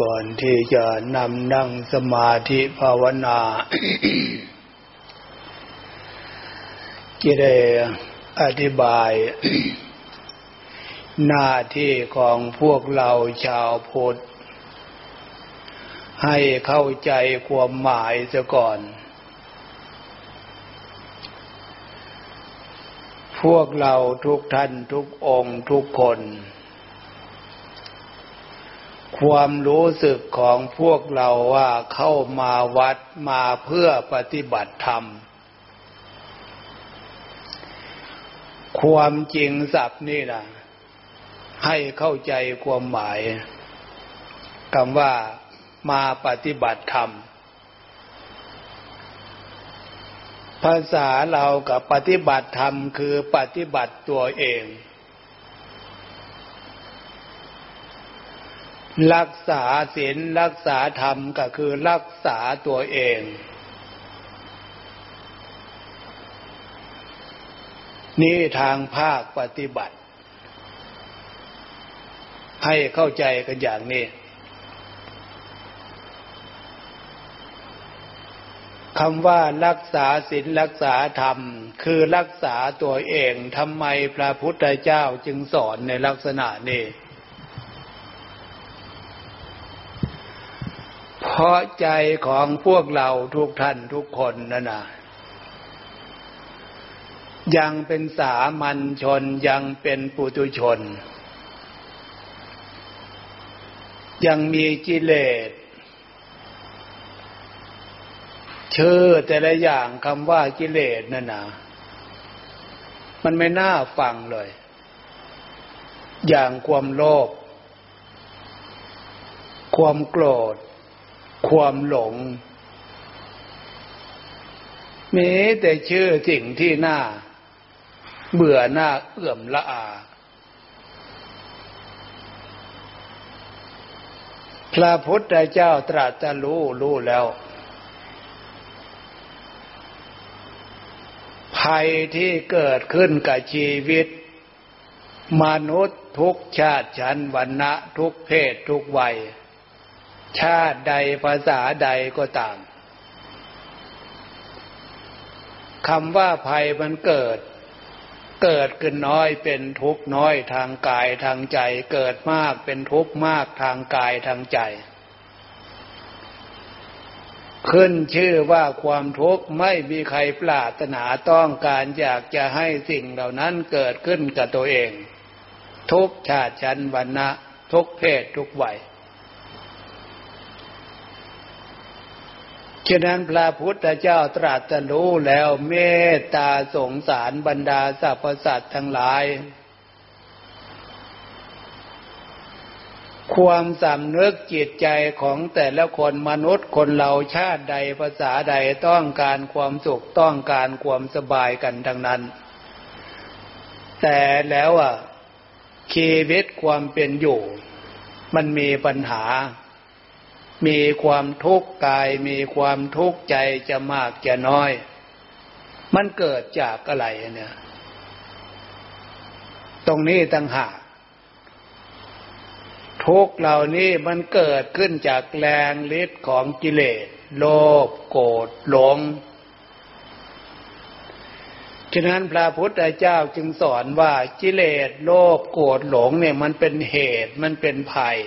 ก่อนที่จะนำนั่งสมาธิภาวนาจะได้อธิบาย หน้าที่ของพวกเราชาวพุทธให้เข้าใจความหมายซะก่อน พวกเราทุกท่านทุกองค์ทุกคน ความรู้สึกของพวกเราว่าเข้ามาวัดมาเพื่อปฏิบัติธรรม ความจริงสับนี่นะให้เข้าใจความหมายคำว่ามาปฏิบัติธรรม ภาษาเรากับปฏิบัติธรรมคือปฏิบัติตัวเอง รักษาศีลรักษาธรรมก็คือรักษาตัวเอง นี่ทางภาคปฏิบัติ ให้เข้าใจกันอย่างนี้คำว่ารักษาศีลรักษาธรรม คือรักษาตัวเองทำไมพระพุทธเจ้าจึงสอนในลักษณะนี้เพราะใจของพวกเราทุกท่านทุกคนนั่นนะยังเป็นสามัญชนยังเป็นปุตุชน ยังมีกิเลสเชื่อแต่ละอย่างคำว่ากิเลสนั่นนะมันไม่น่าฟังเลย อย่างความโลภความโกรธ ความหลงมีแต่ชื่อสิ่งที่น่า เบื่อหน้าเอื่อมละอา พระพุทธเจ้าตรัสรู้รู้แล้ว ภัยที่เกิดขึ้นกับชีวิต มนุษย์ทุกชาติชั้นวรรณะทุกเพศทุกวัย ชาติใดภาษาใดก็ตามคำว่าภัยมันเกิด เกิดขึ้นน้อยเป็นทุกข์น้อยทางกายทางใจ เกิดมากเป็นทุกข์มากทางกายทางใจ ขึ้นชื่อว่าความทุกข์ไม่มีใครปรารถนาต้องการอยากจะให้สิ่งเหล่านั้นเกิดขึ้นกับตัวเอง ทุกชาติชั้นวรรณะทุกเพศทุกวัย ฉะนั้นพระพุทธเจ้าตรัสรู้แล้วเมตตาสงสารบรรดาสรรพสัตว์ทั้งหลาย ความสำนึกจิตใจของแต่ละคนมนุษย์คนเราชาติใดภาษาใดต้องการความสุขต้องการความสบายกันทั้งนั้น แต่แล้วอะชีวิตความเป็นอยู่ มันมีปัญหา มีความทุกข์กาย มีความทุกข์ใจจะมากจะน้อย มันเกิดจากอะไรเนี่ย ตรงนี้ตั้งหากทุกเหล่านี้มันเกิดขึ้นจากแรงฤทธิ์ของกิเลส โลภโกรธหลง ฉะนั้นพระพุทธเจ้าจึงสอนว่ากิเลสโลภโกรธหลงเนี่ยมันเป็นเหตุมันเป็นภัย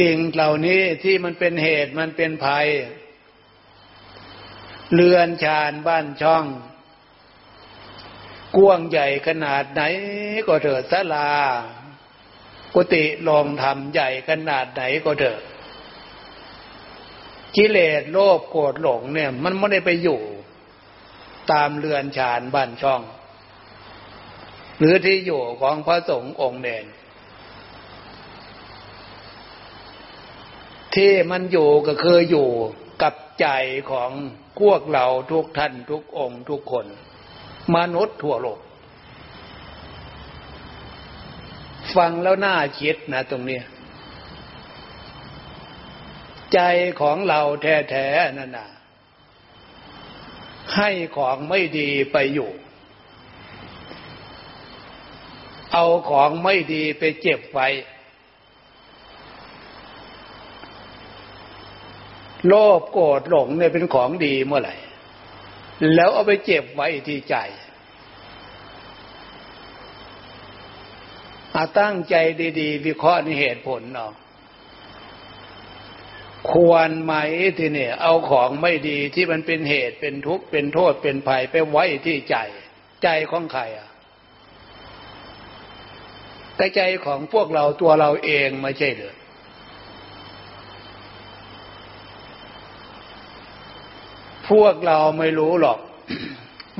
สิ่งเหล่านี้ที่มันเป็นเหตุมันเป็นภัย เรือนชานบ้านช่องกว้างใหญ่ขนาดไหนก็เถิดสลา กุฏิลองทำใหญ่ขนาดไหนก็เถิดกิเลสโลภโกรธหลงเนี่ย มันไม่ได้ไปอยู่ ตามเรือนชานบ้านช่อง หรือที่อยู่ของพระสงฆ์องค์เด่น ที่มันอยู่ก็คืออยู่กับใจของพวกเราทุกท่านทุกองค์ทุกคน มนุษย์ทั่วโลก ฟังแล้วน่าคิดนะตรงนี้ ใจของเราแท้ๆนั่นน่ะให้ของไม่ดีไปอยู่ เอาของไม่ดีไปเจ็บไว้ โลภโกรธหลงเนี่ยเป็นของดีเมื่อไหร่ แล้วเอาไปเจ็บไว้ที่ใจอาตั้งใจดีๆ วิเคราะห์ในเหตุผลเนาะควรไหมที่เนี่ยเอาของไม่ดีที่มันเป็นเหตุเป็นทุกข์เป็นโทษเป็นภัยไปไว้ที่ใจ ใจของใครอะแต่ใจของพวกเราตัวเราเองไม่ใช่เหรอ พวกเราไม่รู้หรอก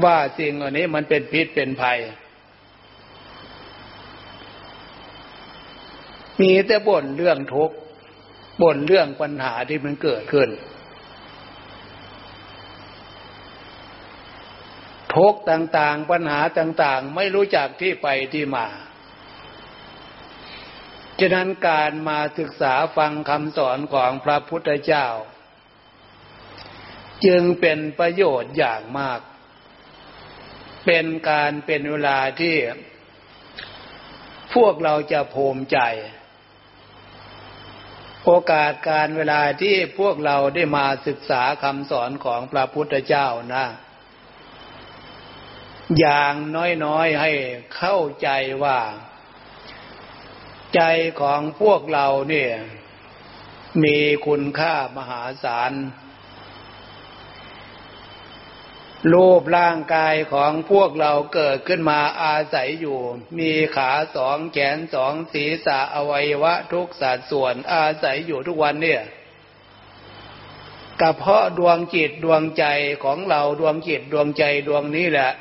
ว่าสิ่งอันนี้มันเป็นพิษเป็นภัย มีแต่บ่นเรื่องทุกข์บ่นเรื่องปัญหาที่มันเกิดขึ้น ทุกต่างๆ ปัญหาต่าง ๆ ไม่รู้จักที่ไปที่มาฉะนั้นการมาศึกษาฟังคำสอนของพระพุทธเจ้า จึงเป็นประโยชน์อย่างมาก เป็นการเป็นเวลาที่พวกเราจะภูมิใจ โอกาสการเวลาที่พวกเราได้มาศึกษาคำสอนของพระพุทธเจ้านะ อย่างน้อยๆให้เข้าใจว่า ใจของพวกเราเนี่ย มีคุณค่ามหาศาล รูปร่างกายของพวกเราเกิดขึ้นมาอาศัยอยู่ มีขาสองแขนสองศีรษะอวัยวะทุกสัดส่วนอาศัยอยู่ทุกวันเนี่ยกับเพาะดวงจิตดวงใจของเราดวงจิตดวงใจดวงนี้แหละ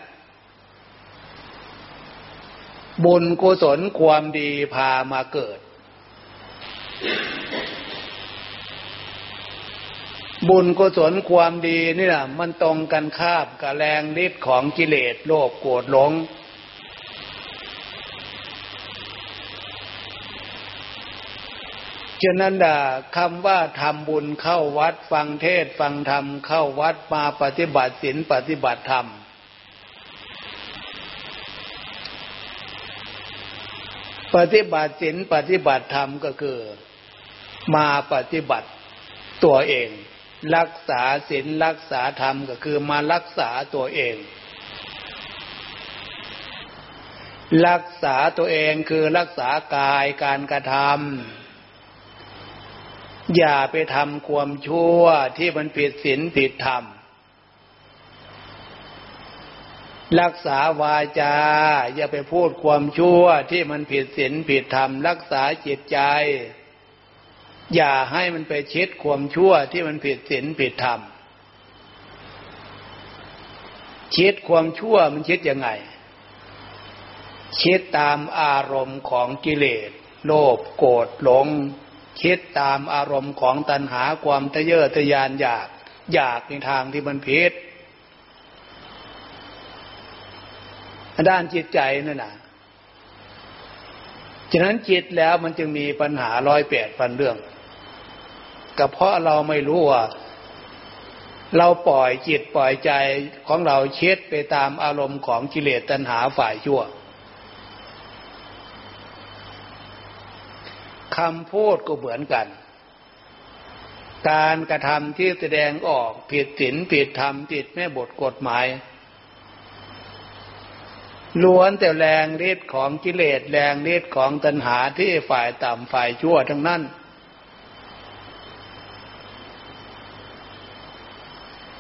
บุญกุศลความดีพามาเกิด บุญกุศลความดีนี่แหละมันตรงกันข้ามกับแรงฤทธิ์ของกิเลสโลภโกรธหลง ฉะนั้นด่าคำว่าทำบุญเข้าวัดฟังเทศฟังธรรมเข้าวัดมาปฏิบัติศีลปฏิบัติธรรม ปฏิบัติศีลปฏิบัติธรรมก็คือ มาปฏิบัติตัวเอง รักษาศีลรักษาธรรมก็คือมารักษาตัวเอง รักษาตัวเองคือรักษากายการกระทำอย่าไปทำความชั่วที่มันผิดศีลผิดธรรมรักษาวาจา อย่าไปพูดความชั่วที่มันผิดศีลผิดธรรม รักษาจิตใจ อย่าให้มันไปชิดความชั่วที่มันผิดศีลผิดธรรมชิดความชั่วมันชิดยังไงชิดตามอารมณ์ของกิเลส โลภโกรธหลงคิดตามอารมณ์ของตัณหาความทะเยอทะยานอยาก อยากในทางที่มันผิดด้านจิตใจนั่นนะฉะนั้นจิตแล้วมันจึงมีปัญหาร้อยแปดพันเรื่อง ก็เพราะเราไม่รู้ว่า เราปล่อยจิตปล่อยใจของเราเช็ดไปตามอารมณ์ของกิเลสตัณหาฝ่ายชั่วคำพูดก็เหมือนกัน การกระทำที่แสดงออกผิดศีลผิดธรรมผิดแม่บทกฎหมายล้วนแต่แรงฤทธิ์ของกิเลสแรงฤทธิ์ของตัณหาที่ฝ่ายต่ำฝ่ายชั่วทั้งนั้น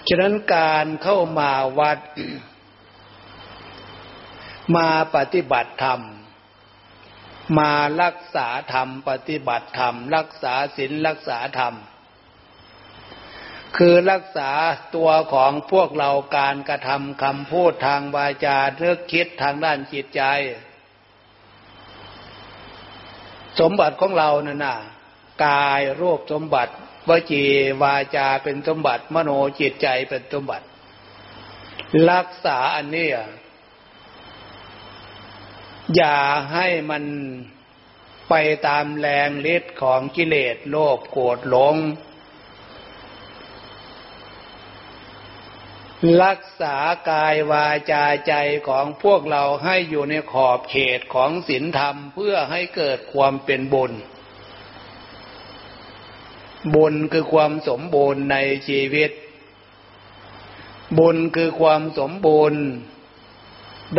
ฉะนั้นการเข้ามาวัด มาปฏิบัติธรรม มารักษาธรรม ปฏิบัติธรรม รักษาศีลรักษาธรรม คือรักษาตัวของพวกเราการกระทำคำพูดทางวาจาเนึกคิดทางด้านจิตใจ สมบัติของเรานั่นน่ะกายรูปสมบัติ วจีวาจาเป็นสมบัติ มโนจิตใจเป็นสมบัติ รักษาอันนี้อย่าให้มันไปตามแรงฤทธิ์ของกิเลสโลภโกรธหลง รักษากายวาจาใจของพวกเราให้อยู่ในขอบเขตของศีลธรรมเพื่อให้เกิดความเป็นบุญ บุญคือความสมบูรณ์ในชีวิต บุญคือความสมบูรณ์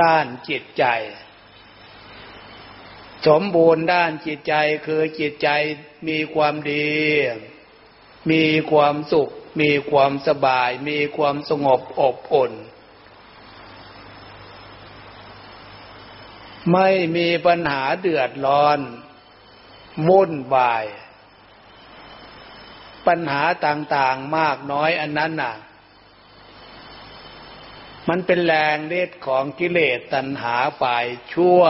ด้านจิตใจ สมบูรณ์ด้านจิตใจคือจิตใจมีความดี มีความสุข มีความสบาย มีความสงบอบอุ่น ไม่มีปัญหาเดือดร้อนวุ่นวาย ปัญหาต่างๆมากน้อยอันนั้นน่ะ มันเป็นแรงเล็ดของกิเลสตัณหาฝ่ายชั่ว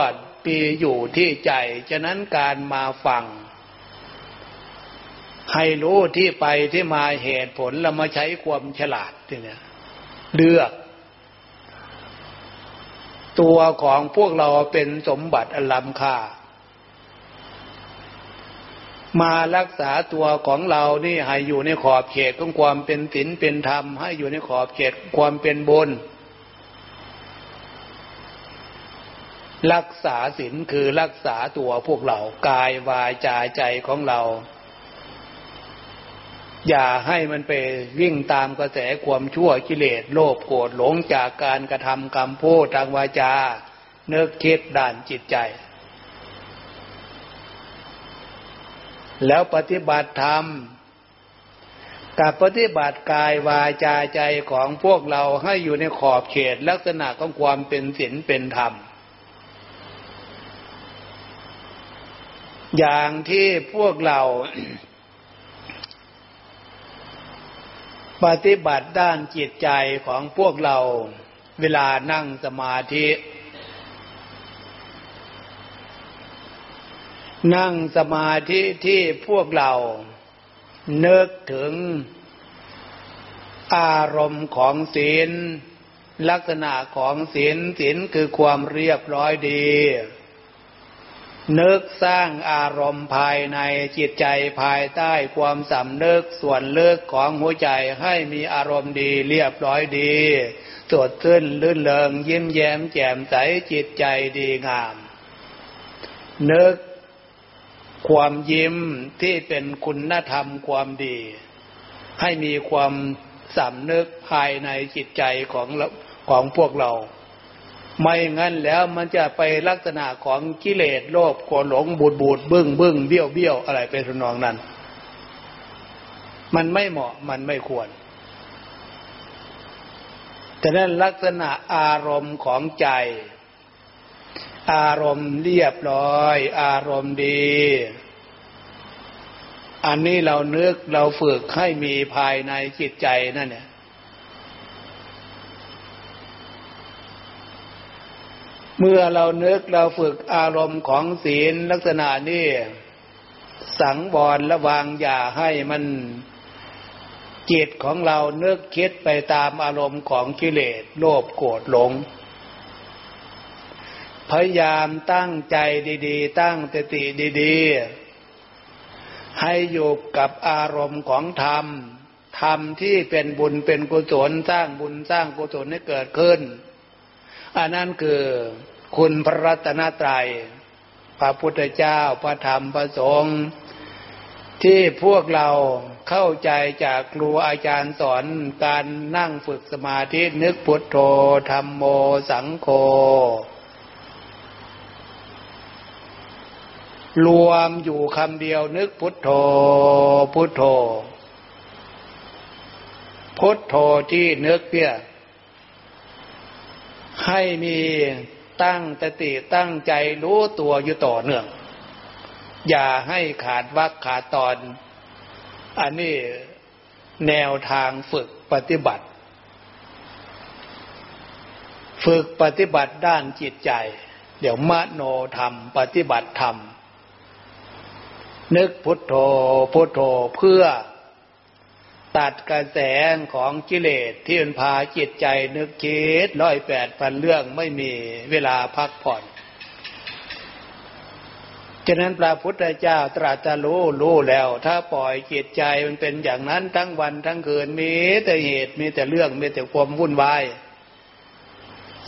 ปีอยู่ที่ใจ ฉะนั้นการมาฟัง ให้รู้ที่ไปที่มาเหตุผลแล้วมาใช้ความฉลาดทีเนี้ยเลือกตัวของพวกเราเป็นสมบัติอลัมค่า มารักษาตัวของเรานี่ให้อยู่ในขอบเขตของความเป็นศีลเป็นธรรม ให้อยู่ในขอบเขตความเป็นบุญรักษาศีลคือรักษาตัวพวกเรากายวาจาใจของเรา อย่าให้มันไปวิ่งตามกระแสความชั่วกิเลสโลภโกรธหลงจากการกระทำกรรมพูดทางวาจาเนึกคิดด่านจิตใจ แล้วปฏิบัติธรรมกับปฏิบัติกายวาจาใจของพวกเราให้อยู่ในขอบเขตลักษณะของความเป็นศีลเป็นธรรม อย่างที่พวกเรา ปฏิบัติด้านจิตใจของพวกเรา เวลานั่งสมาธิ นั่งสมาธิที่พวกเราเนึกถึงอารมณ์ของศีล ลักษณะของศีลศีลคือความเรียบร้อยดีนึกสร้างอารมณ์ภายในจิตใจภายใต้ความสำนึกส่วนเลิกของหัวใจให้มีอารมณ์ดีเรียบร้อยดีสดขึ้นลื่นเลิงยิ้มแย้มแจ่มใสจิตใจดีงาม นึก ความยิ้มที่เป็นคุณธรรมความดี ให้มีความสำนึกภายในจิตใจของของพวกเรา ไม่งั้นแล้วมันจะไปลักษณะของกิเลสโลภโกรหลงบูดบูดบึ้งบึ้งเบี้ยวเบี้ยวอะไรเป็นนองนั้น มันไม่เหมาะมันไม่ควรแต่นั้นลักษณะอารมณ์ของใจ อารมณ์เรียบร้อย อารมณ์ดี อันนี้เรานึกเราฝึกให้มีภายในจิตใจนั่นเนี่ยเมื่อเรานึกเราฝึกอารมณ์ของศีลลักษณะนี้สังวรระวังอย่าให้มันจิตของเราเนึกคิดไปตามอารมณ์ของกิเลสโลภโกรธหลง พยายามตั้งใจดีๆ ตั้งสติดีๆ ให้อยู่กับอารมณ์ของธรรม ธรรมที่เป็นบุญเป็นกุศลสร้างบุญสร้างกุศลให้เกิดขึ้น อันนั้นคือคุณพระรัตนตรัย พระพุทธเจ้า พระธรรม พระสงฆ์ที่พวกเราเข้าใจจากครูอาจารย์สอนการนั่งฝึกสมาธินึกพุทโธธรรมโมสังโฆ รวมอยู่คำเดียวนึกพุทโธ พุทโธ พุทโธที่นึกเนี่ยให้มีตั้งตติตั้งใจรู้ตัวอยู่ต่อเนื่อง อย่าให้ขาดวักขาดตอน อันนี้แนวทางฝึกปฏิบัติ ฝึกปฏิบัติด้านจิตใจ เดี๋ยวมโนธรรม ปฏิบัติธรรม นึกพุทโธพุทโธเพื่อ ตัดกระแสของกิเลสที่มันพาจิตใจนึกคิดร้อยแปดพันเรื่องไม่มีเวลาพักผ่อนฉะนั้นพระพุทธเจ้าตรัสรู้รู้แล้ว ถ้าปล่อยจิตใจมันเป็นอย่างนั้นทั้งวันทั้งคืนมีแต่เหตุมีแต่เรื่องมีแต่ความวุ่นวาย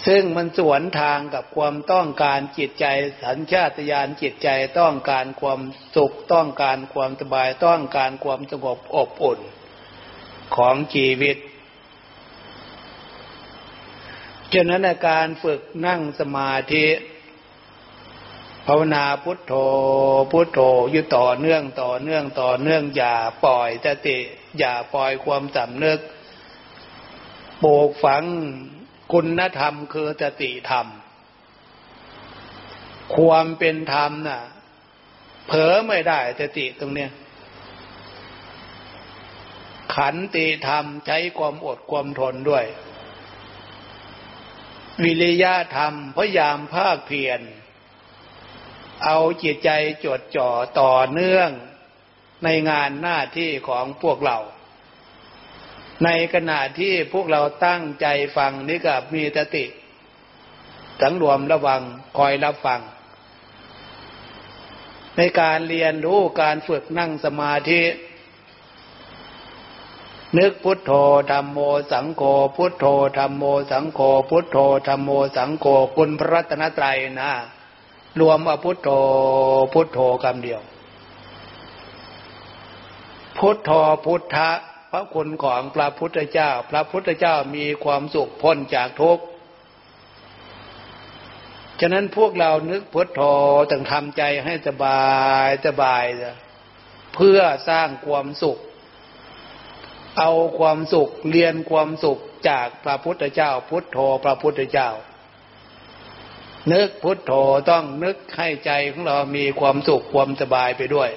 ซึ่งมันสวนทางกับความต้องการจิตใจสัญชาตญาณจิตใจต้องการความสุขต้องการความสบายต้องการความสงบอบอุ่นของชีวิตฉะนั้นการฝึกนั่งสมาธิภาวนาพุทโธพุทโธอยู่ต่อเนื่องต่อเนื่องต่อเนื่องอย่าปล่อยสติอย่าปล่อยความสำนึกปลูกฝัง คุณธรรมคือสติธรรม ความเป็นธรรมน่ะ เผลอไม่ได้สติตรงเนี้ย ขันติธรรมใช้ความอดความทนด้วย วิริยะธรรมพยายามภาคเพียร เอาจิตใจจดจ่อต่อเนื่องในงานหน้าที่ของพวกเรา ในขณะที่พวกเราตั้งใจฟังนี่กับมีตติสังรวมระวังคอยรับฟัง ในการเรียนรู้การฝึกนั่งสมาธิ นึกพุทโธธรรมโมสังโฆพุทโธธรรมโมสังโฆพุทโธธรรมโมสังโฆคุณพระรัตนตรัยนะ รวมว่าพุทโธพุทโธคำเดียว พุทโธพุทธะ พระคุณของพระพุทธเจ้า พระพุทธเจ้ามีความสุขพ้นจากทุกข์ฉะนั้นพวกเรานึกพุทโธต้องทำใจให้สบายสบายเพื่อสร้างความสุข เอาความสุขเรียนความสุขจากพระพุทธเจ้า พุทโธพระพุทธเจ้า นึกพุทโธต้องนึกให้ใจของเรามีความสุขความสบายไปด้วย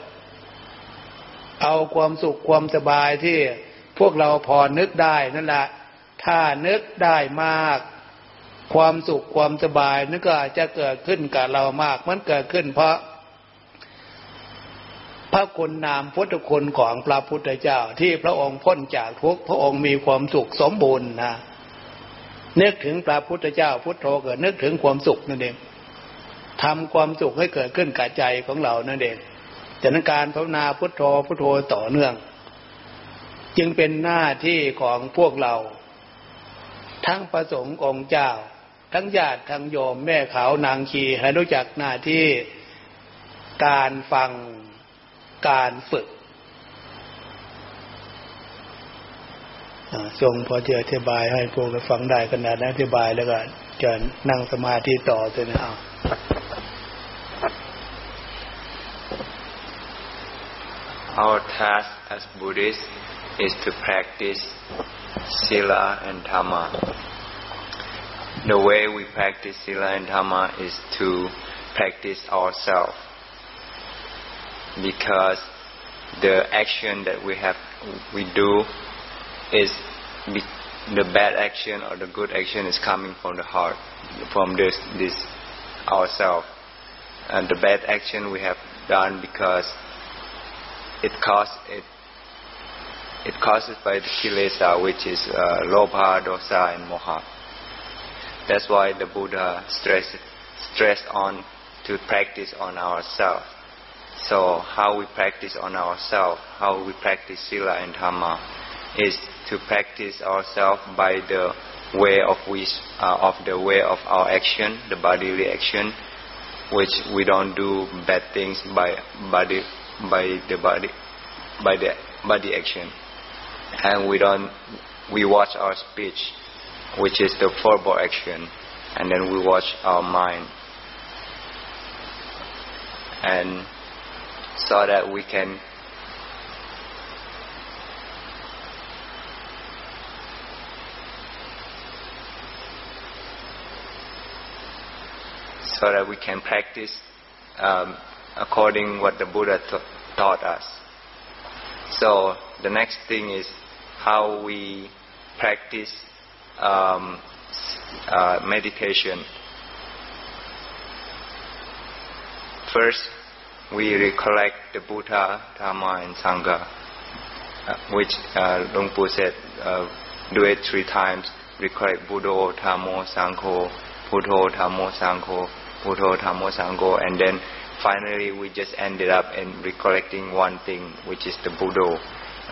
เอาความสุขความสบายที่พวกเราพอนึกได้นั่นแหละถ้านึกได้มาก ความสุขความสบายนั่นก็จะเกิดขึ้นกับเรามาก มันเกิดขึ้นเพราะ พระคุณนามพุทธคุณของพระพุทธเจ้าที่พระองค์พ้นจากทุกพระองค์มีความสุขสมบูรณ์นะนึกถึงพระพุทธเจ้าพุทโธเกิดนึกถึงความสุขนั่นเองทำความสุขให้เกิดขึ้นกับใจของเรานั่นเอง จากนั้นการภาวนาพุทโธพุทโธต่อเนื่อง จึงเป็นหน้าที่ของพวกเรา ทั้งประสงค์องค์เจ้า ทั้งญาติทั้งโยมแม่ขาวนางขีให้รู้จักหน้าที่การฟังการฝึกทรงพอที่อธิบายให้พวกเราฟังได้ขนาดนั้นอธิบายแล้วก็จะนั่งสมาธิต่อเลยนะเอา Our task as Buddhists is to practice Sila and Dhamma. The way we practice Sila and Dhamma is to practice ourselves. Because the action that we have, we do is the bad action or the good action is coming from the heart, from this this ourselves. And the bad action we have done because it caused it it causes by the kilesa, which is uh, lobha, dosa, and moha. That's why the Buddha stressed stressed on to practice on ourselves. So how we practice on ourselves, how we practice sila and dhamma, is to practice ourselves by the way of which uh, of the way of our action, the bodily action, which we don't do bad things by body by the body by the body action, and we don't we watch our speech, which is the verbal action, and then we watch our mind, and so that we can so that we can practice um, according what the Buddha taught us. So the next thing is how we practice um, uh, meditation. First, we recollect the Buddha, Dharma, and Sangha, uh, which uh, Pu said, uh, do it three times. Recollect Buddha, Dharma, Sangho, Buddha, Dharma, Sangho, Buddha, Dhammo, Sangho, and then finally we just ended up in recollecting one thing, which is the Buddha,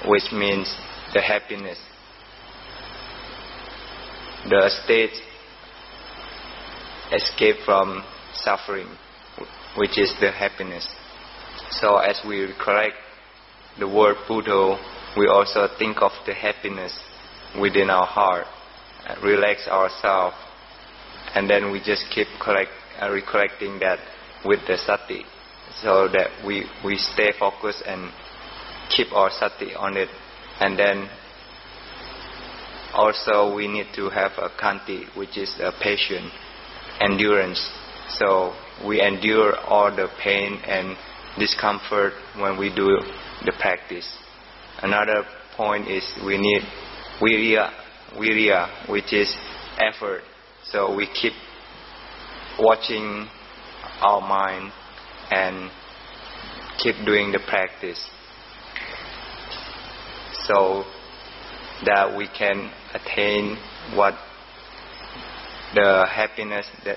which means the happiness. The state escape from suffering, which is the happiness. So as we recollect the word Buddha, we also think of the happiness within our heart, relax ourselves, and then we just keep collect, uh, recollecting that with the sati, so that we, we stay focused and keep our sati on it, and then also we need to have a kanti, which is a patient endurance. So we endure all the pain and discomfort when we do the practice. Another point is we need virya, virya, which is effort. So we keep watching our mind and keep doing the practice so that we can attain what the happiness that